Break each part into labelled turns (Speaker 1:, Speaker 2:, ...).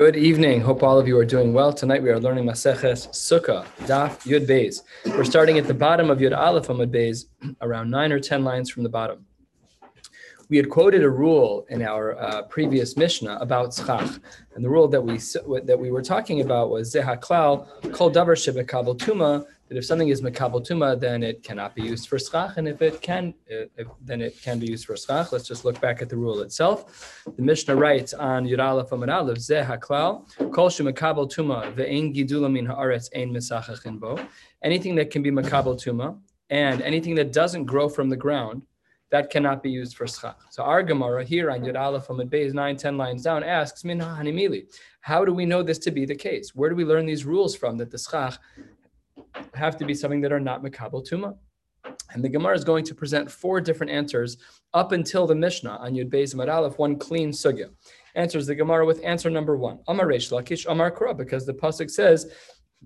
Speaker 1: Good evening. Hope all of you are doing well. Tonight we are learning Maseches Sukkah, Daf Yud Beis. We're starting at the bottom of Yud Aleph Amud Beis, around nine or ten lines from the bottom. We had quoted a rule in our uh, previous Mishnah about tzchach, and the rule that we that we were talking about was zehaklal kol davar shebekabel tuma that if something is makabel tuma, then it cannot be used for schach, and if it can, then it can be used for schach. Let's just look back at the rule itself. The Mishnah writes on Yudalef Amad Aleph Zeh Haklal Kol Shemakabel Tuma Ve'ein Gidula Min Haaretz Ein Misachachin Bo. Anything that can be makabel tuma and anything that doesn't grow from the ground that cannot be used for schach. So our Gemara here on Yud Aleph Amid Beis, nine, ten lines down, asks, Min Hanimili, how do we know this to be the case? Where do we learn these rules from that the schach have to be something that are not Makabal Tuma. And the Gemara is going to present four different answers up until the Mishnah on Yud Beis Aleph, one clean sugya. Answers the Gemara with answer number one. Amar Lakish, Amar Kura, because the Pasuk says,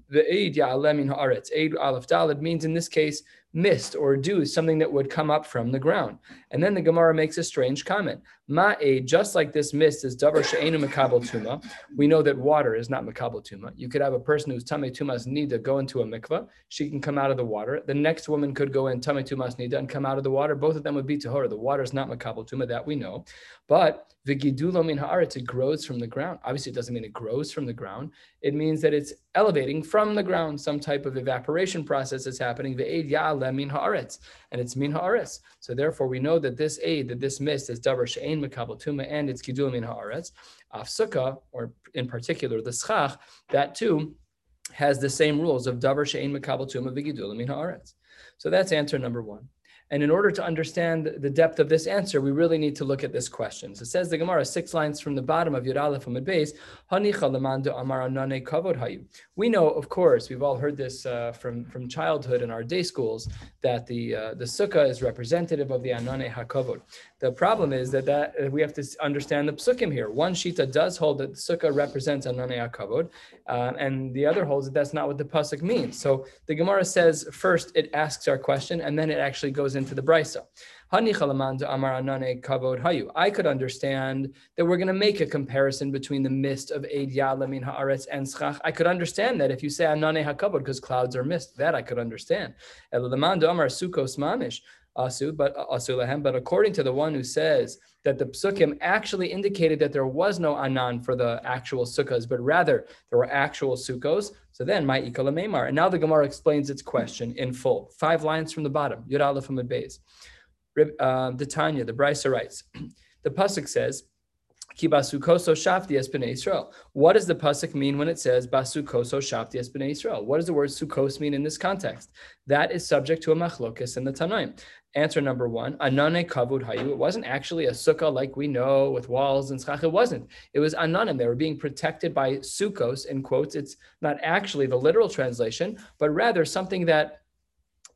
Speaker 1: the Eid Ya'alem Haaretz. Eid Aleph Dalid means in this case mist or dew, something that would come up from the ground. And then the Gemara makes a strange comment. Ma'e, just like this mist is davar she'enu makabel tuma, we know that water is not makabel tuma. You could have a person who's tame tumas nida go into a mikvah, she can come out of the water. The next woman could go in tame tumas nida and come out of the water. Both of them would be tahora. The water is not makabel tuma, that we know. But vigidulo min haaretz, it grows from the ground. Obviously, it doesn't mean it grows from the ground. It means that it's elevating from the ground. Some type of evaporation process is happening. Ve'ed ya'ale min haaretz, and it's min haaretz. So therefore, we know that this aid, that this mist is davar she'en ein makabel tuma and it's gidul min haaretz. Af sukkah, or in particular the schach, that too has the same rules of davar she'ein makabel tuma v'gidul min haaretz. So that's answer number one. And in order to understand the depth of this answer, we really need to look at this question. So it says the Gemara, six lines from the bottom of Yud Aleph Amid Beis, We know, of course, we've all heard this uh, from, from childhood in our day schools, that the uh, the sukkah is representative of the Anane HaKavod. The problem is that, that uh, we have to understand the psukim here. One shita does hold that the sukkah represents Anane HaKavod, uh, and the other holds that that's not what the pasuk means. So the Gemara says first it asks our question, and then it actually goes into the brisa. I could understand that we're going to make a comparison between the mist of Eid Yalamin Haaretz and Schach. I could understand that if you say Anane HaKavod because clouds are mist, that I could understand. Amar Sukos Mamish asu, but uh, asu But according to the one who says that the psukim actually indicated that there was no anan for the actual sukkahs, but rather there were actual sukkos. So then, my ikala memar. And now the Gemara explains its question in full. Five lines from the bottom. Yud Aleph Beis. Uh, the Tanya, the Brisa writes. The pasuk says, Ki basukoso shafti es Israel. What does the pasuk mean when it says basukoso shafti es Israel? What does the word sukos mean in this context? That is subject to a machlokis in the Tanoim. Answer number one, anane kavud hayu. It wasn't actually a sukkah like we know with walls and schach. It wasn't. It was ananim. They were being protected by sukos, in quotes. It's not actually the literal translation, but rather something that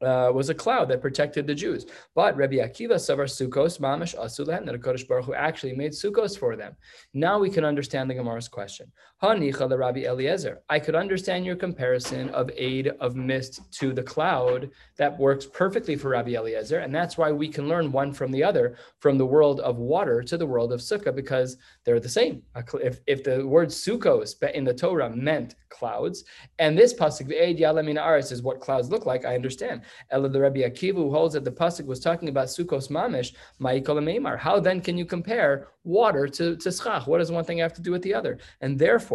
Speaker 1: uh, was a cloud that protected the Jews. But Rabbi Akiva Savar Sukkos Mamish Asulahem, that Kodesh Baruch Hu actually made Sukkos for them. Now we can understand the Gemara's question. Hanicha the Rabbi Eliezer. I could understand your comparison of aid of mist to the cloud. That works perfectly for Rabbi Eliezer, and that's why we can learn one from the other, from the world of water to the world of Sukkah, because they're the same. If, if the word Sukkos in the Torah meant clouds, and this pasuk aid Yalamin Aris is what clouds look like, I understand. Ella the Rabbi Akiva who holds that the pasuk was talking about Sukkos Mamish, Ma'ikol How then can you compare water to, to schach? What does one thing have to do with the other? And therefore,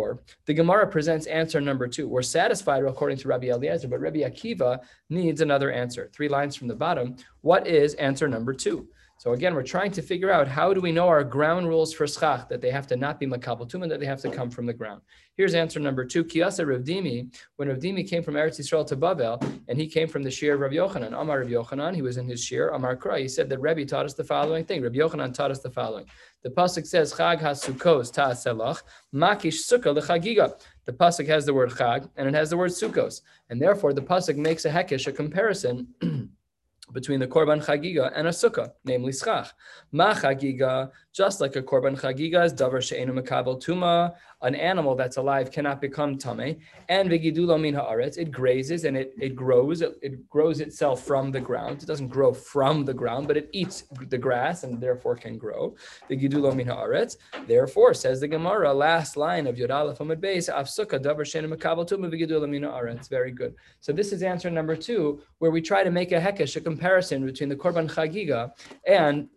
Speaker 1: the Gemara presents answer number two. We're satisfied according to Rabbi Eliezer, but Rabbi Akiva needs another answer. Three lines from the bottom. What is answer number two? So again, we're trying to figure out how do we know our ground rules for schach, that they have to not be makabel tum and that they have to come from the ground. Here's answer number two. Kiyasa Rav Dimi, when Rav Dimi came from Eretz Yisrael to Bavel, and he came from the Shir of Rav Yochanan, Amar Rav Yochanan, he was in his Shir, Amar Kra, he said that Rebbe taught us the following thing. Rav Yochanan taught us the following. The Pasuk says, Chag ha-sukos ta'aselach, makish sukkah lechagiga. The Pasuk has the word chag, and it has the word sukos. And therefore, the Pasuk makes a hekish, a comparison between the Korban Chagiga and a Sukkah, namely Schach. Ma Chagiga just like a korban chagiga is davar she'enu makabel tuma, an animal that's alive cannot become tame, and vigidulo min haaretz, it grazes and it, it grows, it, it, grows itself from the ground. It doesn't grow from the ground, but it eats the grass and therefore can grow. Vigidulo min haaretz, therefore, says the Gemara, last line of Yodala from base, afsuka davar she'enu makabel tuma vigidulo min haaretz. Very good. So this is answer number two, where we try to make a hekesh, a comparison between the korban chagiga and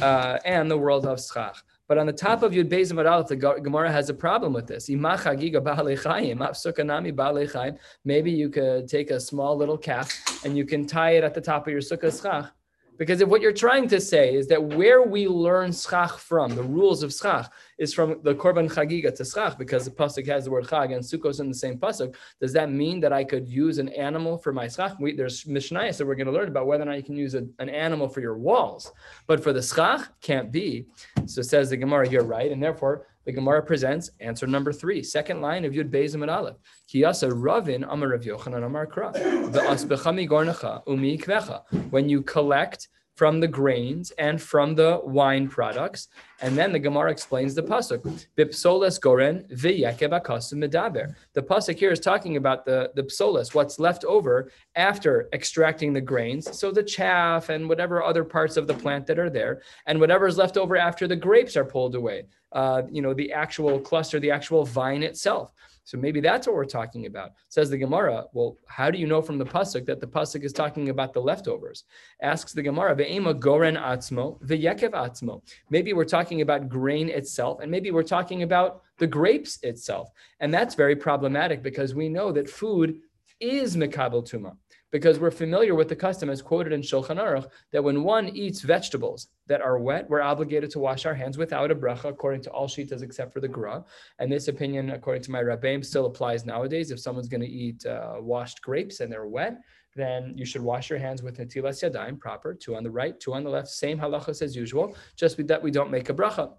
Speaker 1: uh, and the world of schach. But on the top of Yud Beis Aleph, the Gemara has a problem with this. Maybe you could take a small little calf and you can tie it at the top of your sukkah schach because if what you're trying to say is that where we learn schach from, the rules of schach, is from the korban chagiga to schach, because the pasuk has the word chag and sukkos in the same pasuk, does that mean that I could use an animal for my schach? We, there's mishnayos that we're going to learn about whether or not you can use a, an animal for your walls, but for the schach, can't be. So says the Gemara, you're right, and therefore the Gemara presents answer number three, second line of Yud Bezim and Aleph. Kiyasa Ravin Amar Rav Yochanan Amar Kra. When you collect from the grains and from the wine products. And then the Gemara explains the pasuk. Bipsoles goren medaber. The pasuk here is talking about the, the psoles, what's left over after extracting the grains. So the chaff and whatever other parts of the plant that are there, and whatever is left over after the grapes are pulled away. Uh, you know, the actual cluster, the actual vine itself. So maybe that's what we're talking about. Says the Gemara. Well, how do you know from the pasuk that the pasuk is talking about the leftovers? Asks the Gemara. Ve'ema goren atzmo ve'yekev atzmo. Maybe we're talking about grain itself, and maybe we're talking about the grapes itself, and that's very problematic because we know that food is mekabel tuma because we're familiar with the custom as quoted in Shulchan Aruch that when one eats vegetables that are wet, we're obligated to wash our hands without a bracha, according to all shitas except for the Gra. And this opinion, according to my rabbeim, still applies nowadays. If someone's going to eat uh, washed grapes and they're wet, then you should wash your hands with netilas yadayim proper, two on the right, two on the left, same halachas as usual, just that we don't make a bracha.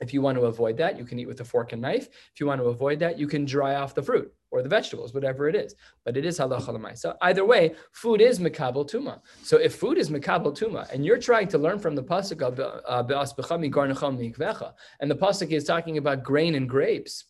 Speaker 1: If you want to avoid that, you can eat with a fork and knife. If you want to avoid that, you can dry off the fruit or the vegetables, whatever it is. But it is halacha So either way, food is makabel tuma. So if food is makabel tuma, and you're trying to learn from the pasuk of uh, and the pasuk is talking about grain and grapes,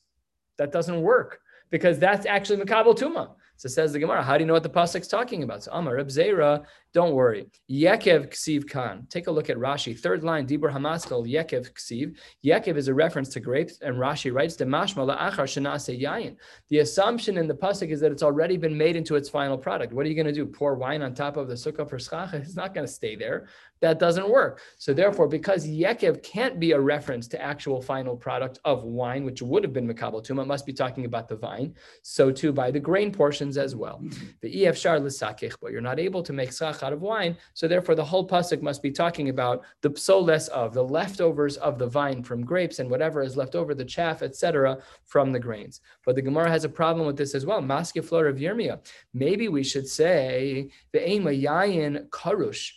Speaker 1: that doesn't work because that's actually makabel tuma. So says the Gemara, how do you know what the pasuk's talking about? So Amar Reb Zera, don't worry. Yekev ksiv kan. Take a look at Rashi. Third line, Dibur Hamaskal, Yekev ksiv. Yekev is a reference to grapes, and Rashi writes, the mashma la'achar shenase yayin. The assumption in the pasuk is that it's already been made into its final product. What are you going to do? Pour wine on top of the sukkah for schach? It's not going to stay there that doesn't work. So therefore, because Yekev can't be a reference to actual final product of wine, which would have been Makabal Tuma, must be talking about the vine. So too by the grain portions as well. Mm-hmm. The EF Shar L'Sakich, but you're not able to make Sach out of wine. So therefore, the whole Pasuk must be talking about the psoles of, the leftovers of the vine from grapes and whatever is left over, the chaff, etc., from the grains. But the Gemara has a problem with this as well. Maske Flora of. Maybe we should say the Yayin Karush.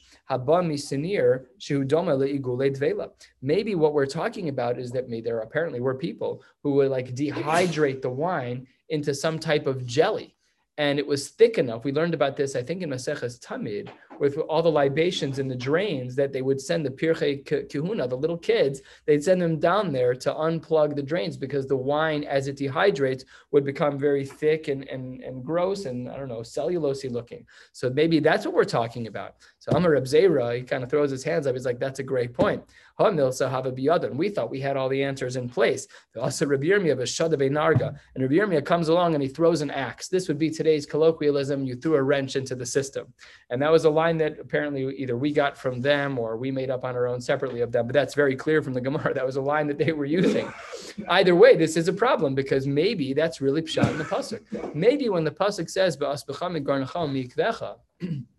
Speaker 1: Maybe what we're talking about is that there apparently were people who would like dehydrate the wine into some type of jelly and it was thick enough. We learned about this, I think, in Maseches Tamid, with all the libations in the drains that they would send the Pirchei Kihuna, the little kids, they'd send them down there to unplug the drains because the wine, as it dehydrates, would become very thick and, and, and gross and, I don't know, cellulosey looking. So maybe that's what we're talking about. So Amar Zera, he kind of throws his hands up. He's like, that's a great point. And we thought we had all the answers in place. Also, Rabbi Yirmiyah Narga. And Rabbi comes along and he throws an axe. This would be today's colloquialism. You threw a wrench into the system. And that was a line that apparently either we got from them or we made up on our own separately of them. But that's very clear from the Gemara. That was a line that they were using. Either way, this is a problem because maybe that's really pshat in the pasuk. Maybe when the pasuk says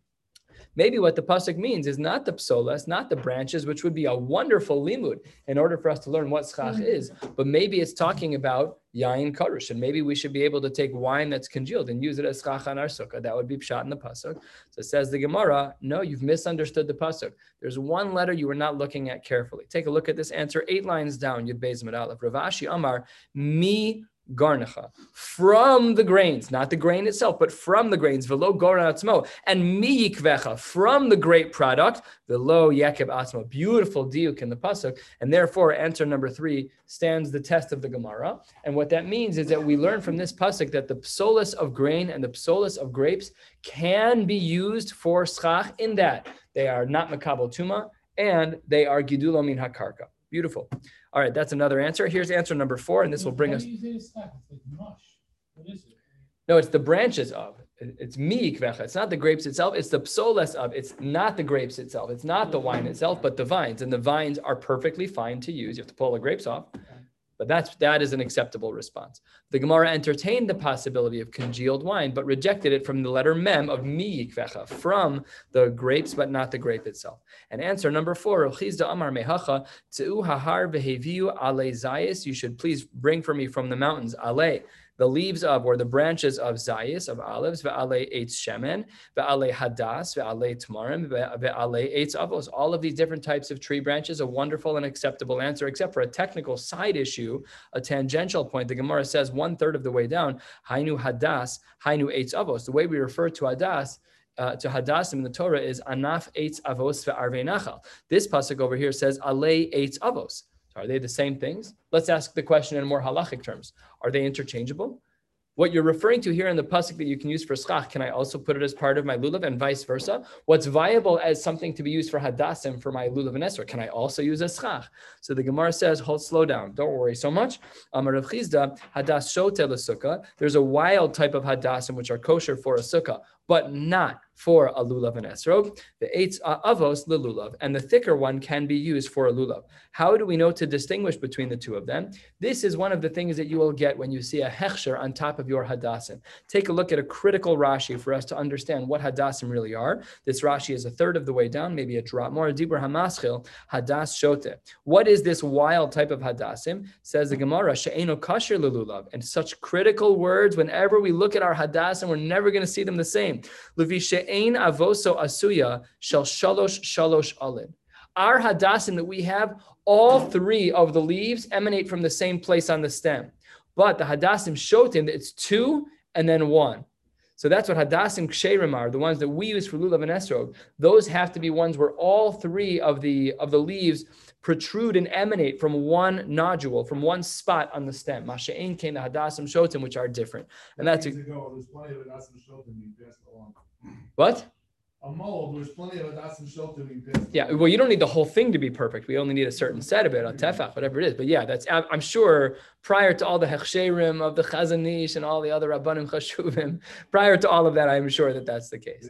Speaker 1: Maybe what the pasuk means is not the psolas, not the branches, which would be a wonderful limud in order for us to learn what schach mm. is. But maybe it's talking about yain karush, and maybe we should be able to take wine that's congealed and use it as schach on our sukkah. That would be pshat in the pasuk. So it says the Gemara, no, you've misunderstood the pasuk. There's one letter you were not looking at carefully. Take a look at this answer, eight lines down. Yud Beis Aleph. Rav Ashi Amar mi garnacha from the grains, not the grain itself, but from the grains, velo goran atzmo, and miyikvecha from the grape product, velo yekeb atzmo. Beautiful diuk in the pasuk, and therefore answer number three stands the test of the Gemara. And what that means is that we learn from this pasuk that the psolis of grain and the psolis of grapes can be used for schach in that they are not makabel tuma and they are gidulo min hakarka. Beautiful. All right, that's another answer. Here's answer number four, and this will bring us. No, it's the branches of. It's mi It's not the grapes itself. It's the psoles of. It's not the grapes itself. It's not the wine itself, but the vines. And the vines are perfectly fine to use. You have to pull the grapes off. But that's that is an acceptable response. The Gemara entertained the possibility of congealed wine, but rejected it from the letter mem of mi yikvecha, from the grapes, but not the grape itself. And answer number four, Amar Mehacha, Hahar Ale Zayis, you should please bring for me from the mountains, Ale the leaves of or the branches of zayis of olives, ve'ale eitz shemen, ve'ale hadas, ve'ale tamarim, ve'ale eitz avos. All of these different types of tree branches, a wonderful and acceptable answer, except for a technical side issue, a tangential point. The Gemara says one third of the way down, hainu hadas, hainu eitz avos. The way we refer to hadas. Uh, to Hadassim in the Torah is Anaf Eitz Avos ve'Arvei Nachal. This pasuk over here says Alei Eitz Avos. Are they the same things? Let's ask the question in more halachic terms. Are they interchangeable? What you're referring to here in the pasuk that you can use for schach, can I also put it as part of my lulav and vice versa? What's viable as something to be used for hadassim for my lulav and esrog, can I also use as schach? So the Gemara says, hold, slow down, don't worry so much. Amar Chisda, hadas shote There's a wild type of hadassim which are kosher for a sukkah, but not for a lulav and esrog. Oh, the eight avos lulav, and the thicker one can be used for a lulav. How do we know to distinguish between the two of them? This is one of the things that you will get when you see a hechsher on top of your hadassim. Take a look at a critical Rashi for us to understand what hadassim really are. This Rashi is a third of the way down, maybe a drop more. Dibur hamaschil hadas shote. What is this wild type of hadassim? Says the Gemara she'eno kasher lulav. And such critical words. Whenever we look at our hadassim, we're never going to see them the same. Ein avoso asuya shall shalosh shalosh alid. Our hadassim that we have, all three of the leaves emanate from the same place on the stem. But the hadassim shotim, it's two and then one. So that's what hadassim ksherim are, the ones that we use for lulav and esrog. Those have to be ones where all three of the of the leaves protrude and emanate from one nodule, from one spot on the stem. Masha'in came the hadassim shotim, which are different. And that's a, what?
Speaker 2: A mold, there's plenty of adasim shelter
Speaker 1: Yeah, well, you don't need the whole thing to be perfect. We only need a certain set of it, a tefach, whatever it is. But yeah, that's I'm sure prior to all the hechsherim of the Chazon Ish and all the other rabbanim chashuvim, prior to all of that, I'm sure that that's the case.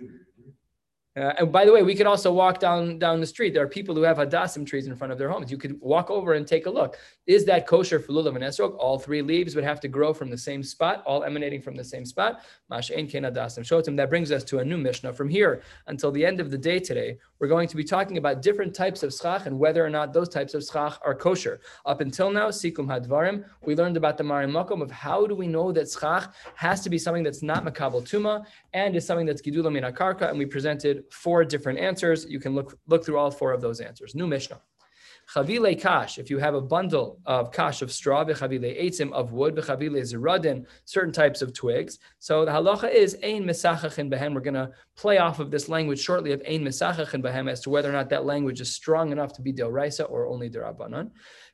Speaker 1: Uh, and by the way, we could also walk down down the street. There are people who have hadassim trees in front of their homes. You could walk over and take a look. Is that kosher for lulav and esrog? All three leaves would have to grow from the same spot, all emanating from the same spot. Mash'en ken hadassim shotim. That brings us to a new mishnah. From here until the end of the day today, we're going to be talking about different types of schach and whether or not those types of schach are kosher. Up until now, sikum hadvarim, we learned about the marim makom of how do we know that schach has to be something that's not makabel tuma and is something that's gidula min akarka, and we presented four different answers. You can look, look through all four of those answers. New Mishnah. Chavile kash, if you have a bundle of kash of straw, v'chavile eitzim of wood, v'chavile zeradin, certain types of twigs. So the halacha is ein mesachachin behem. We're going to play off of this language shortly of ein mesachachin behem as to whether or not that language is strong enough to be raisa or only derabanan.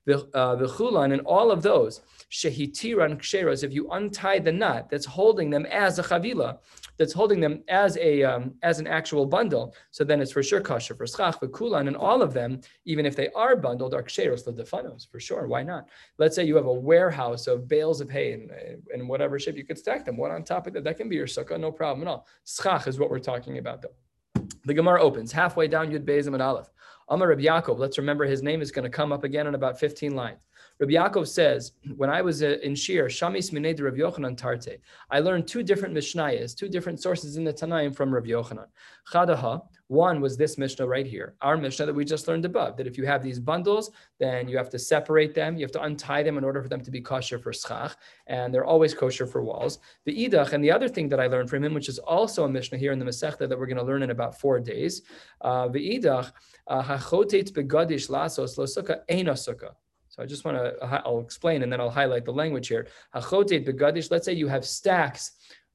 Speaker 1: V'chulan, uh, and all of those, shehitiran ksheros, if you untie the knot that's holding them as a chavila, that's holding them as a um, as an actual bundle. So then it's for sure kosher for schach, for kulan, and all of them, even if they are bundled, are ksheros ledefanos for sure. Why not? Let's say you have a warehouse of bales of hay and, and whatever shape you could stack them one on top of that. That can be your sukkah, no problem at all. Schach is what we're talking about though. The Gemara opens halfway down Yud Bezim and Aleph. Amar Rabbi Yaakov. Let's remember his name is going to come up again in about 15 lines. Rabbi Yaakov says, when I was uh, in Shir, Shamis Mined Rabbi Yochanan Tarte, I learned two different Mishnayos, two different sources in the Tanaim from Rabbi Yochanan. Chadaha, one was this Mishnah right here, our Mishnah that we just learned above, that if you have these bundles, then you have to separate them, you have to untie them in order for them to be kosher for schach, and they're always kosher for walls. The idach, and the other thing that I learned from him, which is also a Mishnah here in the Masechta that we're going to learn in about four days, uh, the idach, uh, hachotet begadish lasos lo sukkah sukkah. So I just want to, I'll explain and then I'll highlight the language here. Hachotet begadish, let's say you have stacks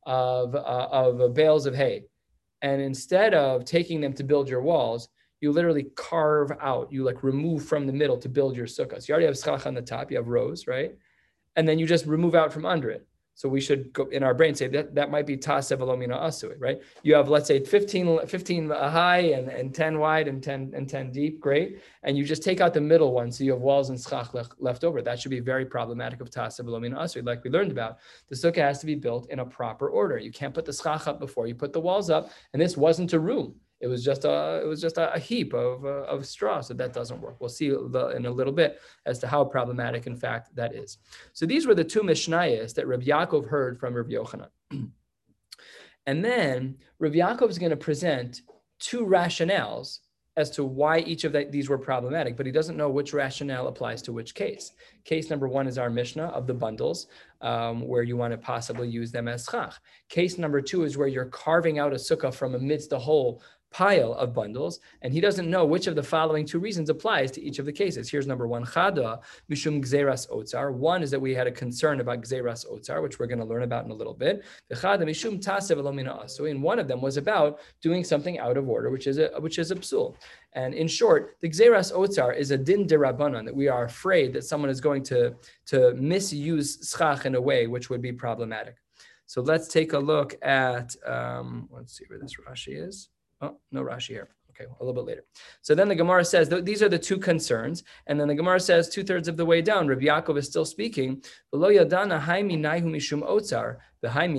Speaker 1: of, uh, of bales of hay. And instead of taking them to build your walls, you literally carve out, you like remove from the middle to build your sukkah. So you already have schach on the top, you have rows, right? And then you just remove out from under it. So we should go in our brain say that that might be tasev alomina asui, right? You have let's say 15, 15 uh, high and, and 10 wide and 10 and 10 deep, great. And you just take out the middle one, so you have walls and schach left, left over. That should be very problematic of tasev alomina asui, like we learned about. The sukkah has to be built in a proper order. You can't put the schach up before you put the walls up, and this wasn't a room. It was just a it was just a, heap of, uh, of straw, so that doesn't work. We'll see in a little bit as to how problematic, in fact, that is. So these were the two Mishnayos that Rav Yaakov heard from Rav Yochanan, and then Rav Yaakov is going to present two rationales as to why each of the, these were problematic, but he doesn't know which rationale applies to which case. Case number one is our Mishnah of the bundles, um, where you want to possibly use them as chach. Case number two is where you're carving out a sukkah from amidst the whole pile of bundles, and he doesn't know which of the following two reasons applies to each of the cases. Here's number one, chada mishum gzeras otzar. One is that we had a concern about gzeras otzar, which we're going to learn about in a little bit. Chada mishum tasev So, in one of them was about doing something out of order, which is a which is a psul. And in short, the gzeras otzar is a din derabanan that we are afraid that someone is going to to misuse schach in a way which would be problematic. So let's take a look at um, let's see where this Rashi is. Oh, no Rashi here. Okay, a little bit later. So then the Gemara says these are the two concerns, and then the Gemara says two thirds of the way down, Rabbi Yaakov is still speaking. Remember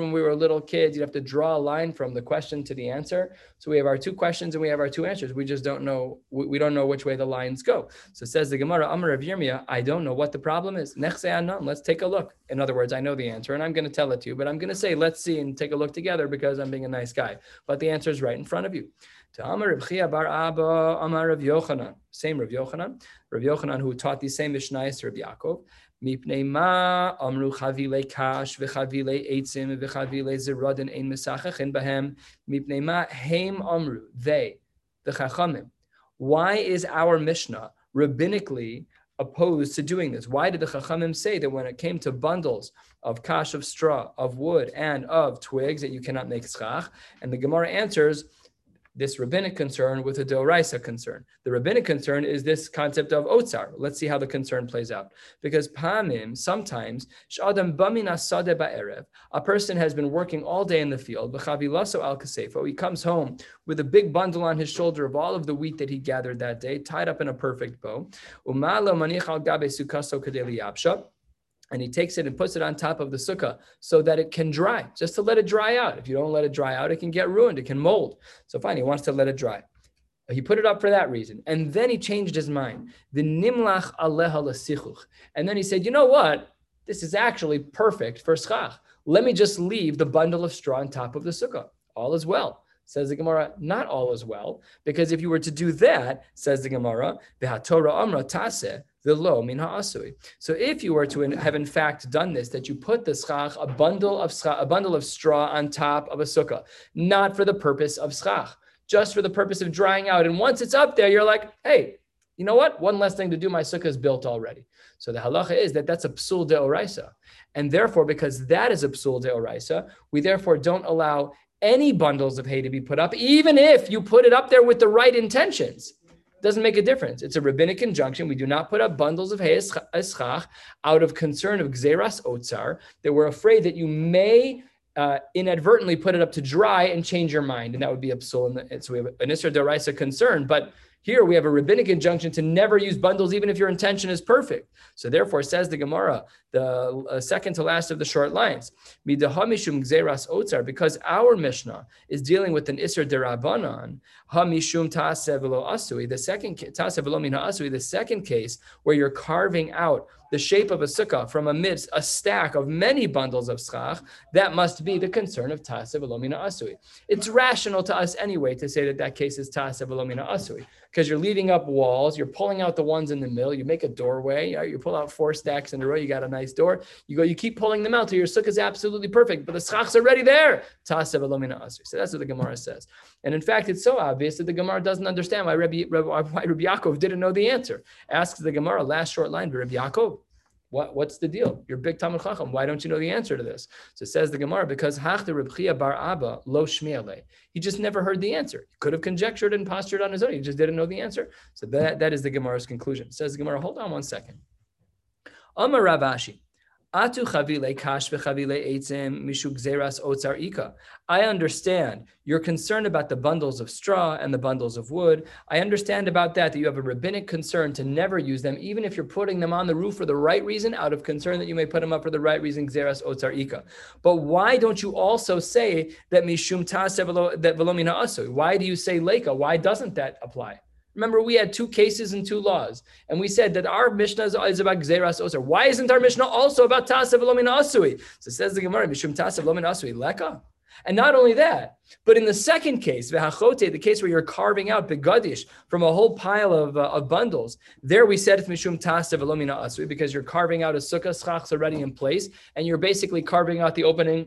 Speaker 1: when we were little kids, you'd have to draw a line from the question to the answer. So we have our two questions and we have our two answers. We just don't know, we don't know which way the lines go. So says the Gemara, Amar of Yirmiyah, I don't know what the problem is. Let's take a look. In other words, I know the answer and I'm going to tell it to you, but I'm going to say, let's see and take a look together because I'm being a nice guy. But the answer is right in front of you. To Amar bar Abba, Amar Rav Yochanan, same Rav Yochanan, Rav Yochanan who taught the same Mishnah to Rav Yaakov. מפני מה אמרו חבילי קש וחבילי עצים וחבילי זרודן אין משחחין בהם, מפני מה הם אמרו, they, the chachamim. Why is our Mishnah rabbinically opposed to doing this? Why did the chachamim say that when it came to bundles of kash of straw, of wood, and of twigs that you cannot make schach? And the Gemara answers, this rabbinic concern with a deoraisa concern. The rabbinic concern is this concept of otsar. Let's see how the concern plays out. Because pamim, sometimes, sh'adam bamina sadeh ba'erev, a person has been working all day in the field, b'chavilaso al kasefo, he comes home with a big bundle on his shoulder of all of the wheat that he gathered that day, tied up in a perfect bow. Umalo manich al gabe sukaso kadeli and he takes it and puts it on top of the sukkah so that it can dry, just to let it dry out. If you don't let it dry out, it can get ruined, it can mold. So fine, he wants to let it dry. He put it up for that reason. And then he changed his mind. The nimlach aleha lasichuch. And then he said, you know what? This is actually perfect for schach. Let me just leave the bundle of straw on top of the sukkah. All is well. Says the Gemara, not all is well, because if you were to do that, says the Gemara, the Torah amra taseh, the lo min ha'asui. So if you were to have in fact done this, that you put the schach, a bundle of schach, a bundle of straw on top of a sukkah, not for the purpose of schach, just for the purpose of drying out. And once it's up there, you're like, hey, you know what? One less thing to do. My sukkah is built already. So the halacha is that that's a psul de oraisa. And therefore, because that is a psul de oraisa, we therefore don't allow any bundles of hay to be put up, even if you put it up there with the right intentions doesn't make a difference. It's a rabbinic injunction. We do not put up bundles of hay eschach out of concern of gzeras otzar, that we're afraid that you may uh, inadvertently put it up to dry and change your mind. And that would be a psul. So we have an Isra Deraisa concern, but here we have a rabbinic injunction to never use bundles, even if your intention is perfect. So therefore, says the Gemara, the uh, second to last of the short lines, because our Mishnah is dealing with an isser derabanan, hamishum asui, the second the second case where you're carving out the shape of a sukkah from amidst a stack of many bundles of schach, that must be the concern of Tasev Elomina Asui. It's rational to us anyway to say that that case is Tasev Elomina Asui because you're leaving up walls, you're pulling out the ones in the middle, you make a doorway, you pull out four stacks in a row, you got a nice door. You go, you keep pulling them out till your sukkah is absolutely perfect, but the schach's already there. Tasev Elomina Asui. So that's what the Gemara says. And in fact, it's so obvious that the Gemara doesn't understand why Rabbi, why Rabbi Yaakov didn't know the answer. Asks the Gemara, last short line, Rabbi Yaakov, what, what's the deal? You're big Talmud Chacham. Why don't you know the answer to this? So says the Gemara, because Hachta Reb Bar Abba lo shmiele. He just never heard the answer. He could have conjectured and postured on his own. He just didn't know the answer. So that, that is the Gemara's conclusion. Says the Gemara, hold on one second. Amar Rav Ashi. Atu chavile kash v'chavile eitzim mishu gzeras otzar ika. I understand you're concerned about the bundles of straw and the bundles of wood. I understand about that that you have a rabbinic concern to never use them, even if you're putting them on the roof for the right reason, out of concern that you may put them up for the right reason. Gzeras otzar ika. But why don't you also say that mishum tasev that velomina asu? Why do you say leka? Why doesn't that apply? Remember, we had two cases and two laws, and we said that our Mishnah is, about Gzeras Osir. Why isn't our Mishnah also about Tasav Lomin Asui? So says the Gemara, Mishum Tasav Lomin Asui, Leka. And not only that, but in the second case, the case where you're carving out begadish from a whole pile of, uh, of bundles, there we said mishum tasav elomina asui because you're carving out a sukkah schachs already in place, and you're basically carving out the opening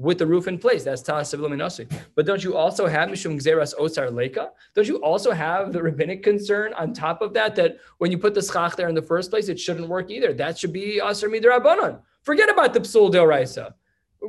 Speaker 1: with the roof in place. That's Ta'as Luminasi. But don't you also have Mishum Gzeras Osar Leka? Don't you also have the rabbinic concern on top of that, that when you put the schach there in the first place, it shouldn't work either? That should be Asar Midrabanan. Forget about the Psul Del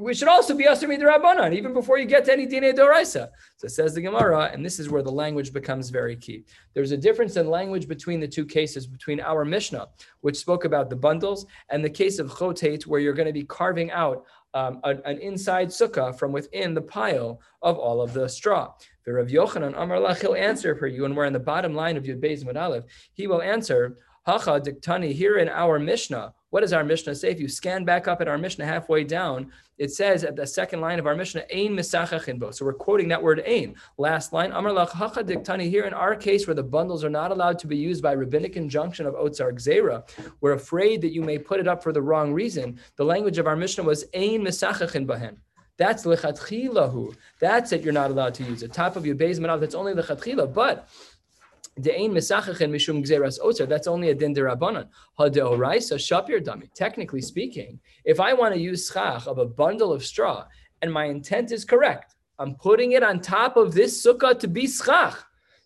Speaker 1: We should also be Asar Midrabanan, even before you get to any Dine Doraisa. So says the Gemara, and this is where the language becomes very key. There's a difference in language between the two cases, between our Mishnah, which spoke about the bundles, and the case of Chotate, where you're going to be carving out um, an, an, inside sukkah from within the pile of all of the straw. The Rav Yochanan Amar Lach, he'll answer for you, and we're in the bottom line of Yud Beis Aleph. He will answer, Hacha diktani, here in our Mishnah, what does our Mishnah say? If you scan back up at our Mishnah halfway down, it says at the second line of our Mishnah, Ein misachachin So we're quoting that word Ein. Last line, Amar hacha diktani. Here in our case, where the bundles are not allowed to be used by rabbinic injunction of Otzar Gzera, we're afraid that you may put it up for the wrong reason. The language of our Mishnah was Ein misachachin bahen. That's lechatchilahu. That's it. You're not allowed to use it. Top of your base That's only lechatchila. But That's only a din derabanan. Hadeoraisa shapir dami. Technically speaking, if I want to use schach of a bundle of straw and my intent is correct, I'm putting it on top of this sukkah to be schach.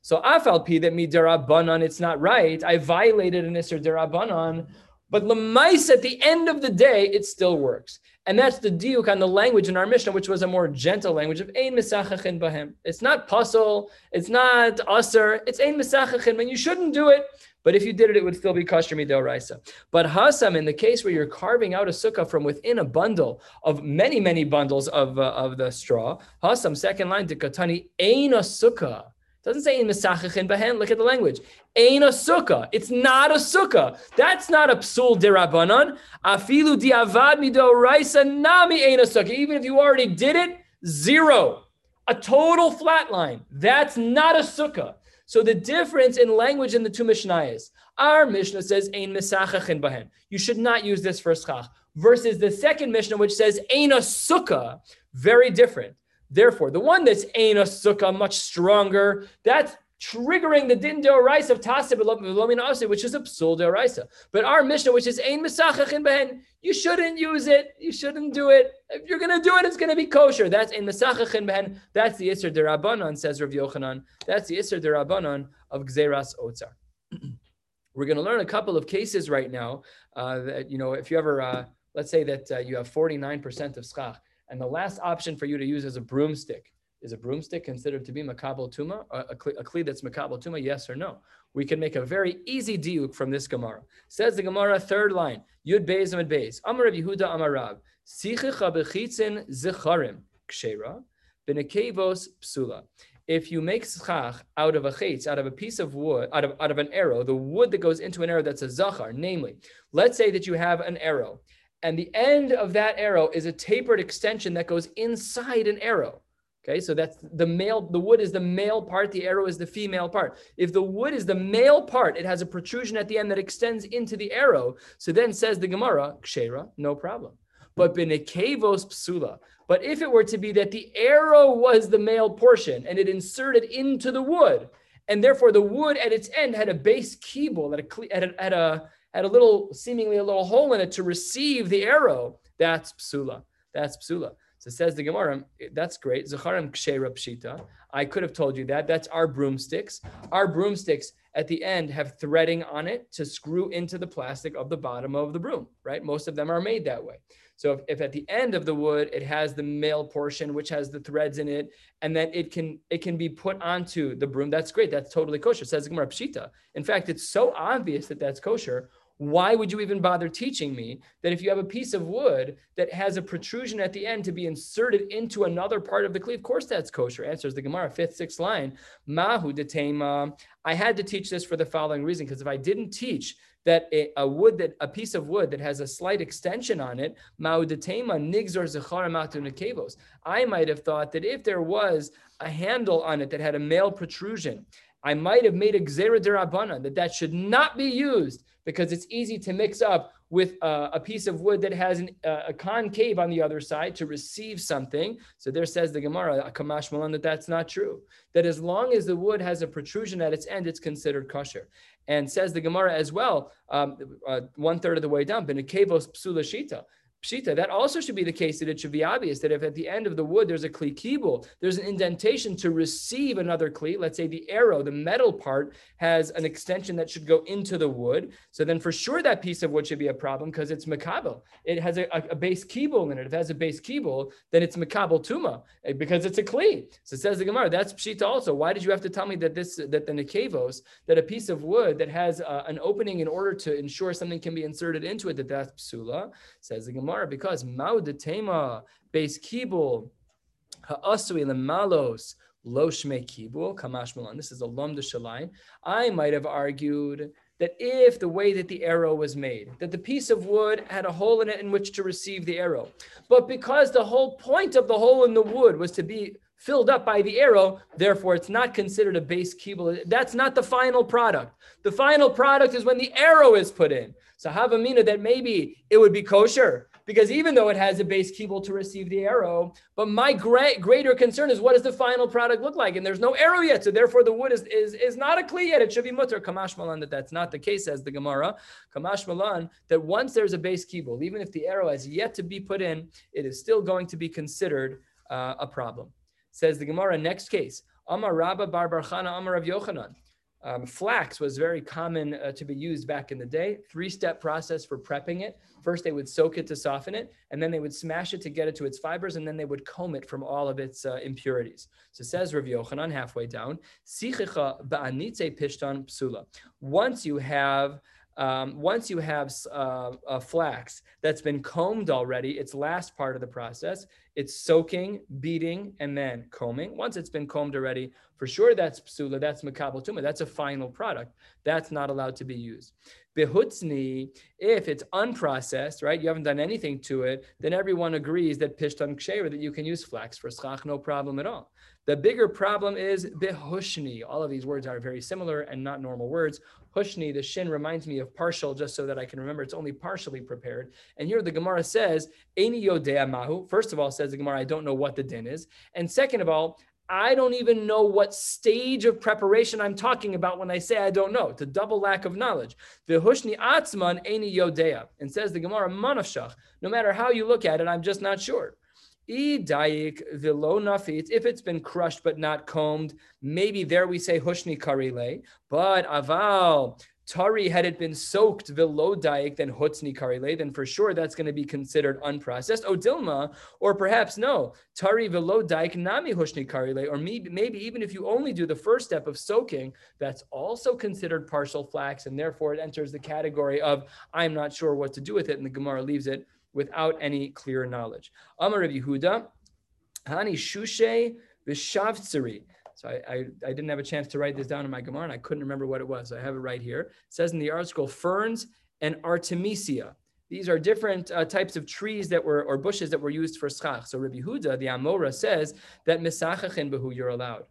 Speaker 1: So afal pi that mi derabanan, it's not right. I violated an iser derabanan. But lemais at the end of the day, it still works. And that's the diuk on the language in our Mishnah, which was a more gentle language of ein misachachin bahem. It's not puzzle, it's not usr, it's ein misachachin, and you shouldn't do it. But if you did it, it would still be kosher midel raisa. But hasam, in the case where you're carving out a sukkah from within a bundle of many, many bundles of, uh, of the straw, hasam, second line, to katani, ein a sukkah doesn't say in Mesachachin Bahen. Look at the language. Ain't a sukkah. It's not a sukkah. That's not a psul dirabanan. Afilu diavad mido raisa nami ain't a sukkah. Even if you already did it, zero. A total flat line. That's not a sukkah. So the difference in language in the two Mishnayos. Our Mishnah says ein mesachachin bahen. You should not use this for schach. Versus the second Mishnah, which says ein a sukkah. Very different. Therefore, the one that's Ein Sukkah, much stronger, that's triggering the din deoraisa of tasib ase, which is a psul deoraisa. But our Mishnah, which is ein misachachin behen, you shouldn't use it. You shouldn't do it. If you're going to do it, it's going to be kosher. That's ein misachachin behen. That's the iser derabanan, says Rav Yochanan. That's the iser derabanan of gzeras otzar. We're going to learn a couple of cases right now. Uh, that you know, if you ever, uh, let's say that uh, you have 49% of schach and the last option for you to use is a broomstick. Is a broomstick considered to be makabel tuma, uh, a, a, a kli that's makabel tuma? Yes or no? We can make a very easy diuk from this Gemara. Says the Gemara, third line, Yud Beis Amid Beis. Amar Yehuda Amarav, Sichicha bechitzin zicharim kshera, benekevos psula. If you make schach out of a chetz, out of a piece of wood, out of, out of an arrow, the wood that goes into an arrow that's a zachar, namely, let's say that you have an arrow and the end of that arrow is a tapered extension that goes inside an arrow. Okay, so that's the male, the wood is the male part, the arrow is the female part. If the wood is the male part, it has a protrusion at the end that extends into the arrow. So then says the Gemara, Kshera, no problem. But benekevos psula. But if it were to be that the arrow was the male portion and it inserted into the wood, and therefore the wood at its end had a base keyboard, had a, had a, had a, had a little, seemingly a little hole in it to receive the arrow, that's psula. That's psula. So says the Gemara, that's great. Zacharim kshera pshita. I could have told you that. That's our broomsticks. Our broomsticks at the end have threading on it to screw into the plastic of the bottom of the broom, right? Most of them are made that way. So if, if at the end of the wood it has the male portion which has the threads in it, and then it can it can be put onto the broom, that's great. That's totally kosher. Says the Gemara pshita. In fact, it's so obvious that that's kosher why would you even bother teaching me that if you have a piece of wood that has a protrusion at the end to be inserted into another part of the cleave? Of course, that's kosher. Answers the Gemara, fifth, sixth line. Mahu detema. I had to teach this for the following reason, because if I didn't teach that a, a, wood that a piece of wood that has a slight extension on it, maudatema nigzor zechar I might have thought that if there was a handle on it that had a male protrusion, I might have made a gzera that that should not be used because it's easy to mix up with uh, a piece of wood that has an, uh, a concave on the other side to receive something. So there says the Gemara, Kamash Malan, that that's not true. That as long as the wood has a protrusion at its end, it's considered kosher. And says the Gemara as well, um, uh, one third of the way down, Benekevos psula shita pshita, that also should be the case that it should be obvious that if at the end of the wood there's a kli kibul, there's an indentation to receive another kli. Let's say the arrow, the metal part, has an extension that should go into the wood. So then for sure that piece of wood should be a problem because it's makabel. It has a, a, base kibul in it. If it has a base kibul, then it's makabel tuma eh, because it's a kli. So says the Gemara, that's pshita also. Why did you have to tell me that this that the nekevos, that a piece of wood that has uh, an opening in order to ensure something can be inserted into it, that that's psula? Says the Gemara. Gemara because Maudetema base kibul ha'asui lemalos lo shme kibul kamash malan. This is a lum de I might have argued that if the way that the arrow was made, that the piece of wood had a hole in it in which to receive the arrow, but because the whole point of the hole in the wood was to be filled up by the arrow, therefore it's not considered a base kibble. That's not the final product. The final product is when the arrow is put in. So have a mina that maybe it would be kosher because even though it has a base kibble to receive the arrow, but my great greater concern is what does the final product look like? And there's no arrow yet, so therefore the wood is is, is not a kli yet. It should be mutter. Kamash malan that that's not the case, as the Gemara. Kamash malan that once there's a base kibble, even if the arrow has yet to be put in, it is still going to be considered uh, a problem. Says the Gemara. Next case. Amar Rabba Bar Barchana Amar Rav Yochanan. Um, flax was very common uh, to be used back in the day. Three step process for prepping it. First, they would soak it to soften it, and then they would smash it to get it to its fibers, and then they would comb it from all of its uh, impurities. So says Rav Yochanan halfway down. Once you have um, once you have uh, a flax that's been combed already, its last part of the process, it's soaking, beating, and then combing. Once it's been combed already, for sure that's psula, that's makabel tuma, that's a final product. That's not allowed to be used. Behutzni, if it's unprocessed, right, you haven't done anything to it, then everyone agrees that pishtan ksheira, that you can use flax for schach, no problem at all. The bigger problem is behushni. All of these words are very similar and not normal words. Hushni, the shin reminds me of partial, just so that I can remember it's only partially prepared. And here the Gemara says, Eini yodea mahu. First of all, says the Gemara, I don't know what the din is. And second of all, I don't even know what stage of preparation I'm talking about when I say I don't know. It's a double lack of knowledge. Vihushni atzman eini yodea. And says the Gemara, manafshach. No matter how you look at it, I'm just not sure. If it's been crushed but not combed, maybe there we say hushni karile. But aval tari had it been soaked velo daik then hutsni karile, then for sure that's going to be considered unprocessed. Odilma, or perhaps no tari velo daik nami hushni karile, or maybe maybe even if you only do the first step of soaking, that's also considered partial flax, and therefore it enters the category of I'm not sure what to do with it, and the Gemara leaves it without any clear knowledge. Amar Rav Yehuda, Hani Shushe Vishavtsari. So I, I, I, didn't have a chance to write this down in my Gemara, and I couldn't remember what it was. I have it right here. It says in the article, ferns and artemisia. These are different uh, types of trees that were or bushes that were used for schach. So Rabbi Huda, the Amora, says that misachachin behu you're allowed.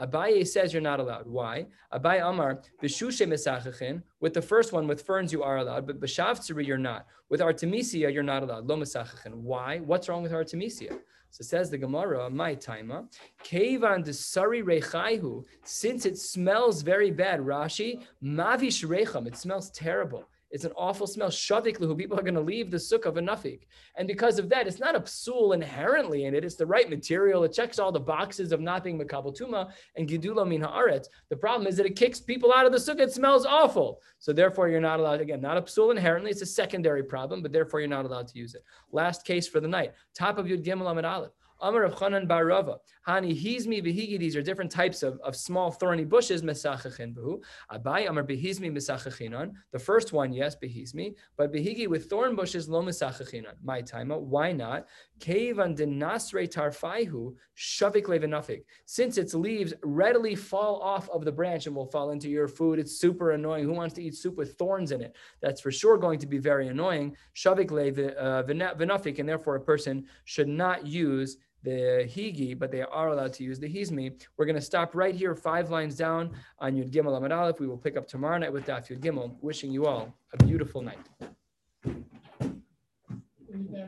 Speaker 1: Abaye says you're not allowed. Why? Abaye Amar b'shushe misachachin. With the first one, with ferns, you are allowed, but b'shavtzeri you're not. With artemisia, you're not allowed. Lo misachachin. Why? What's wrong with artemisia? So says the Gemara, my taima, kevan desari rechaihu, since it smells very bad, Rashi, mavish recham, it smells terrible. It's an awful smell. Shavik who people are going to leave the sukkah of a nafik. And because of that, it's not a psul inherently in it. It's the right material. It checks all the boxes of not being makabal tuma and gidula min haaretz. The problem is that it kicks people out of the sukkah. It smells awful. So therefore, you're not allowed, again, not a psul inherently. It's a secondary problem, but therefore you're not allowed to use it. Last case for the night. Top of Yud Gimel Amid Aleph. Amar of Chanan Barava. Hani hizmi v'higi. These are different types of, of small thorny bushes. Mesachachin behu. Abai Amar behizmi mesachachinon. The first one, yes, behizmi, but behigi with thorn bushes lo mesachachinon. My timer. Why not? Kevan denasre tarfaihu shavik levenafik. Since its leaves readily fall off of the branch and will fall into your food, it's super annoying. Who wants to eat soup with thorns in it? That's for sure going to be very annoying. Shavik levenafik, uh, and therefore a person should not use the Higi, but they are allowed to use the Hizmi. We're going to stop right here, five lines down on Yud Gimel Amad Aleph. We will pick up tomorrow night with Daf Yud Gimel. Wishing you all a beautiful night.